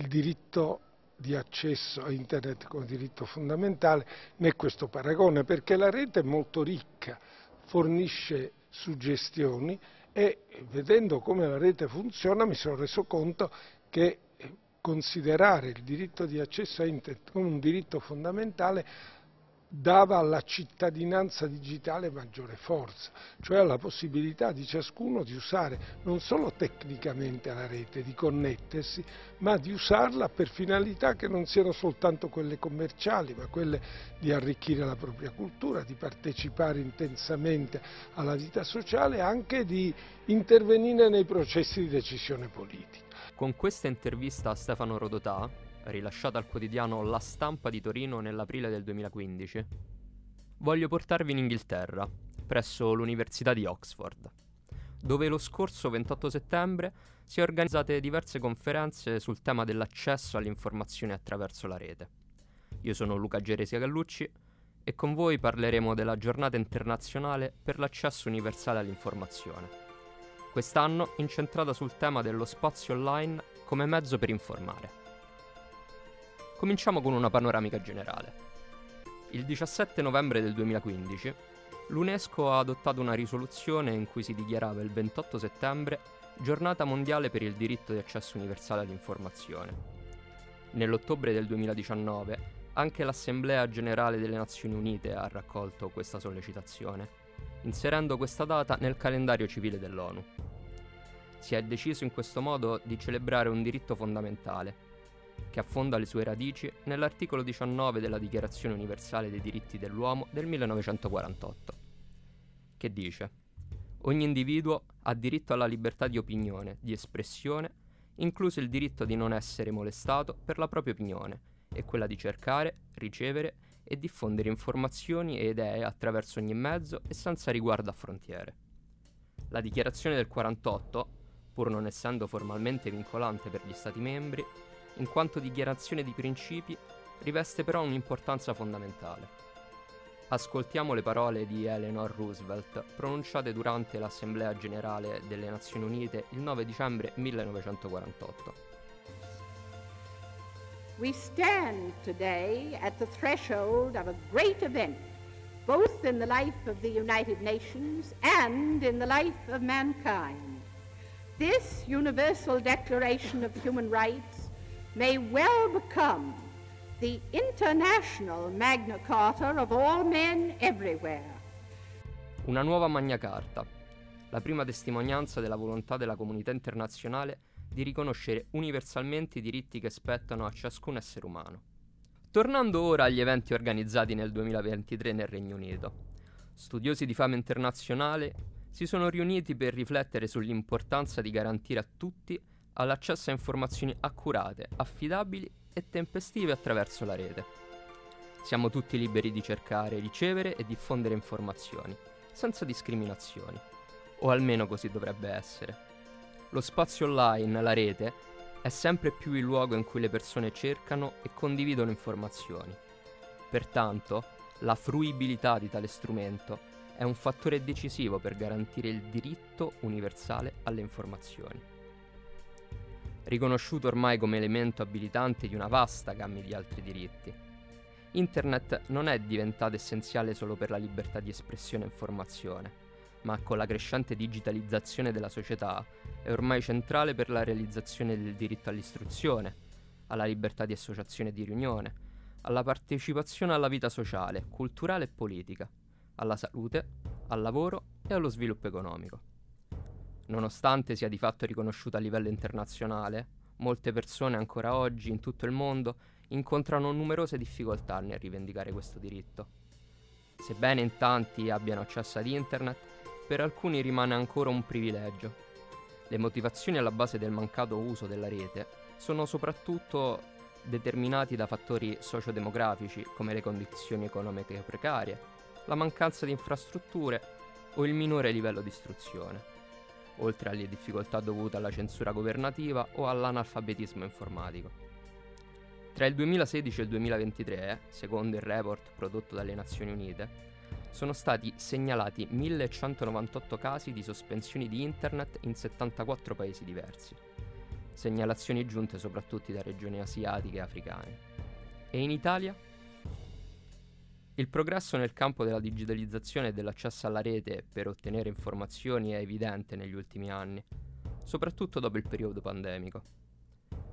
il diritto di accesso a internet come diritto fondamentale né questo paragone, perché la rete è molto ricca, fornisce suggestioni e vedendo come la rete funziona mi sono reso conto che considerare il diritto di accesso a internet come un diritto fondamentale dava alla cittadinanza digitale maggiore forza, cioè alla possibilità di ciascuno di usare non solo tecnicamente la rete, di connettersi, ma di usarla per finalità che non siano soltanto quelle commerciali, ma quelle di arricchire la propria cultura, di partecipare intensamente alla vita sociale e anche di intervenire nei processi di decisione politica. Con questa intervista a Stefano Rodotà, rilasciata al quotidiano La Stampa di Torino nell'aprile del 2015, voglio portarvi in Inghilterra, presso l'Università di Oxford, dove lo scorso 28 settembre si sono organizzate diverse conferenze sul tema dell'accesso all'informazione attraverso la rete. Io sono Luca Geresia Gallucci e con voi parleremo della giornata internazionale per l'accesso universale all'informazione quest'anno incentrata sul tema dello spazio online come mezzo per informare. Cominciamo con una panoramica generale. Il 17 novembre del 2015 l'UNESCO ha adottato una risoluzione in cui si dichiarava il 28 settembre giornata mondiale per il diritto di accesso universale all'informazione. Nell'ottobre del 2019 anche l'Assemblea generale delle Nazioni Unite ha raccolto questa sollecitazione inserendo questa data nel calendario civile dell'ONU. Si è deciso in questo modo di celebrare un diritto fondamentale, che affonda le sue radici nell'articolo 19 della Dichiarazione universale dei diritti dell'uomo del 1948, che dice Ogni individuo ha diritto alla libertà di opinione, di espressione, incluso il diritto di non essere molestato per la propria opinione e quella di cercare, ricevere e diffondere informazioni e idee attraverso ogni mezzo e senza riguardo a frontiere. La dichiarazione del 48, pur non essendo formalmente vincolante per gli Stati membri, in quanto dichiarazione di principi, riveste però un'importanza fondamentale. Ascoltiamo le parole di Eleanor Roosevelt pronunciate durante l'Assemblea generale delle Nazioni Unite il 9 dicembre 1948. We stand today at the threshold of a great event, both in the life of the United Nations and in the life of mankind. This Universal Declaration of Human Rights may well become the international Magna Carta of all men everywhere. Una nuova Magna Carta, la prima testimonianza della volontà della comunità internazionale di riconoscere universalmente i diritti che spettano a ciascun essere umano. Tornando ora agli eventi organizzati nel 2023 nel Regno Unito. Studiosi di fama internazionale si sono riuniti per riflettere sull'importanza di garantire a tutti all'accesso a informazioni accurate, affidabili e tempestive attraverso la rete. Siamo tutti liberi di cercare, ricevere e diffondere informazioni, senza discriminazioni, o almeno così dovrebbe essere. Lo spazio online, la rete, è sempre più il luogo in cui le persone cercano e condividono informazioni. Pertanto, la fruibilità di tale strumento è un fattore decisivo per garantire il diritto universale alle informazioni. Riconosciuto ormai come elemento abilitante di una vasta gamma di altri diritti, Internet non è diventato essenziale solo per la libertà di espressione e informazione, ma con la crescente digitalizzazione della società è ormai centrale per la realizzazione del diritto all'istruzione, alla libertà di associazione e di riunione, alla partecipazione alla vita sociale, culturale e politica, alla salute, al lavoro e allo sviluppo economico. Nonostante sia di fatto riconosciuta a livello internazionale, molte persone ancora oggi in tutto il mondo incontrano numerose difficoltà nel rivendicare questo diritto. Sebbene in tanti abbiano accesso ad internet, per alcuni rimane ancora un privilegio. Le motivazioni alla base del mancato uso della rete sono soprattutto determinati da fattori sociodemografici come le condizioni economiche precarie, la mancanza di infrastrutture o il minore livello di istruzione, oltre alle difficoltà dovute alla censura governativa o all'analfabetismo informatico. Tra il 2016 e il 2023, secondo il report prodotto dalle Nazioni Unite, sono stati segnalati 1198 casi di sospensioni di internet in 74 paesi diversi. segnalazioni giunte soprattutto da regioni asiatiche e africane. E in Italia? Il progresso nel campo della digitalizzazione e dell'accesso alla rete per ottenere informazioni è evidente negli ultimi anni, soprattutto dopo il periodo pandemico.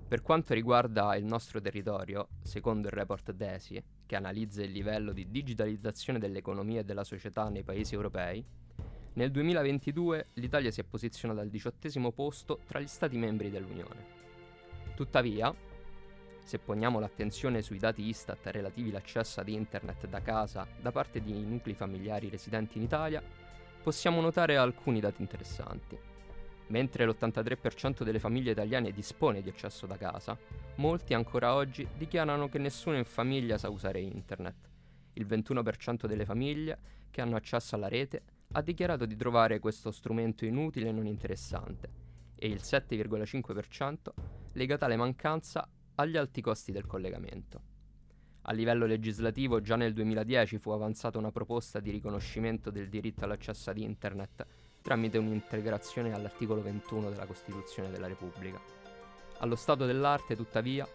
Per quanto riguarda il nostro territorio, secondo il report DESI, che analizza il livello di digitalizzazione dell'economia e della società nei paesi europei, nel 2022 l'Italia si è posizionata al diciottesimo posto tra gli Stati membri dell'Unione. Tuttavia, se poniamo l'attenzione sui dati Istat relativi all'accesso ad Internet da casa da parte di nuclei familiari residenti in Italia, possiamo notare alcuni dati interessanti. Mentre l'83% delle famiglie italiane dispone di accesso da casa, molti ancora oggi dichiarano che nessuno in famiglia sa usare Internet. Il 21% delle famiglie che hanno accesso alla rete ha dichiarato di trovare questo strumento inutile e non interessante e il 7,5% lega tale mancanza agli alti costi del collegamento. A livello legislativo già nel 2010 fu avanzata una proposta di riconoscimento del diritto all'accesso ad Internet tramite un'integrazione all'articolo 21 della Costituzione della Repubblica. Allo stato dell'arte, tuttavia,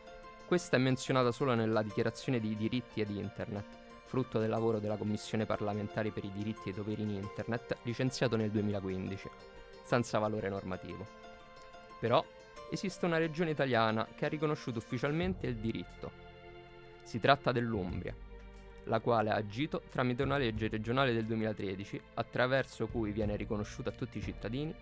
questa è menzionata solo nella dichiarazione dei diritti ad Internet, frutto del lavoro della Commissione parlamentare per i diritti e i doveri in Internet, licenziato nel 2015, senza valore normativo. Però esiste una regione italiana che ha riconosciuto ufficialmente il diritto. Si tratta dell'Umbria, la quale ha agito tramite una legge regionale del 2013 attraverso cui viene riconosciuto a tutti i cittadini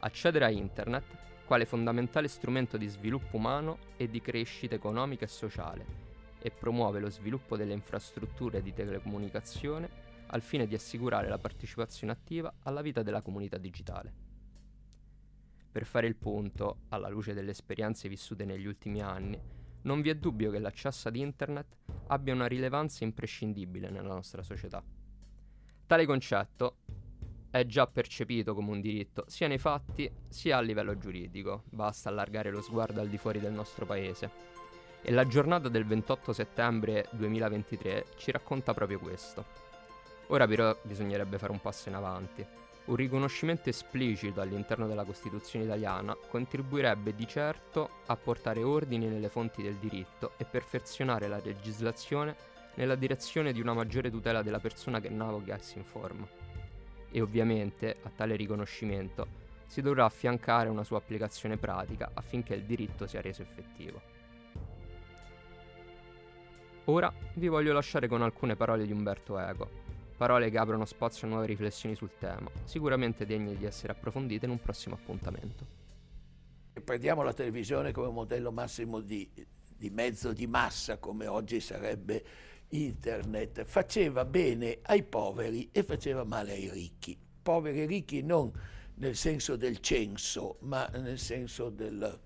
accedere a Internet quale fondamentale strumento di sviluppo umano e di crescita economica e sociale e promuove lo sviluppo delle infrastrutture di telecomunicazione al fine di assicurare la partecipazione attiva alla vita della comunità digitale. Per fare il punto, alla luce delle esperienze vissute negli ultimi anni, non vi è dubbio che l'accesso ad Internet abbia una rilevanza imprescindibile nella nostra società. Tale concetto è già percepito come un diritto sia nei fatti sia a livello giuridico, basta allargare lo sguardo al di fuori del nostro paese. E la giornata del 28 settembre 2023 ci racconta proprio questo. Ora però bisognerebbe fare un passo in avanti. Un riconoscimento esplicito all'interno della Costituzione italiana contribuirebbe di certo a portare ordine nelle fonti del diritto e perfezionare la legislazione nella direzione di una maggiore tutela della persona che naviga e si informa. E ovviamente a tale riconoscimento si dovrà affiancare una sua applicazione pratica affinché il diritto sia reso effettivo. Ora vi voglio lasciare con alcune parole di Umberto Eco, Parole che aprono spazio a nuove riflessioni sul tema, sicuramente degne di essere approfondite in un prossimo appuntamento. Prendiamo la televisione come modello massimo di, di mezzo di massa, come oggi sarebbe internet, faceva bene ai poveri e faceva male ai ricchi. Poveri e ricchi non nel senso del censo, ma nel senso del,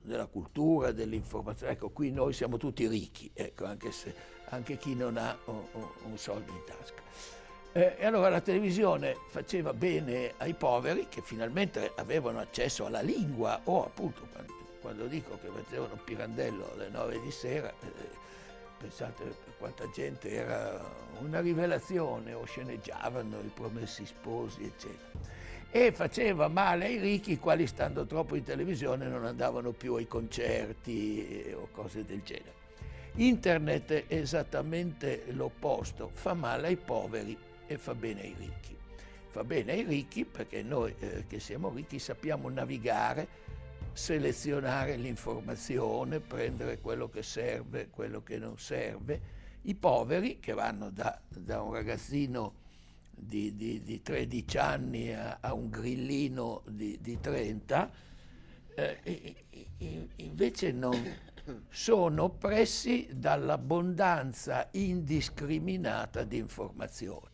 della cultura, dell'informazione. Ecco, qui noi siamo tutti ricchi, ecco, anche, se, anche chi non ha un, un soldo in tasca. Eh, e allora la televisione faceva bene ai poveri che finalmente avevano accesso alla lingua o appunto quando dico che mettevano Pirandello alle nove di sera, eh, pensate quanta gente era una rivelazione o sceneggiavano i promessi sposi eccetera. E faceva male ai ricchi i quali stando troppo in televisione non andavano più ai concerti eh, o cose del genere. Internet è esattamente l'opposto, fa male ai poveri e fa bene ai ricchi. Fa bene ai ricchi perché noi eh, che siamo ricchi sappiamo navigare, selezionare l'informazione, prendere quello che serve, quello che non serve. I poveri che vanno da, da un ragazzino di, di, di, 13 anni a, a un grillino di, di 30, eh, invece non, sono oppressi dall'abbondanza indiscriminata di informazioni.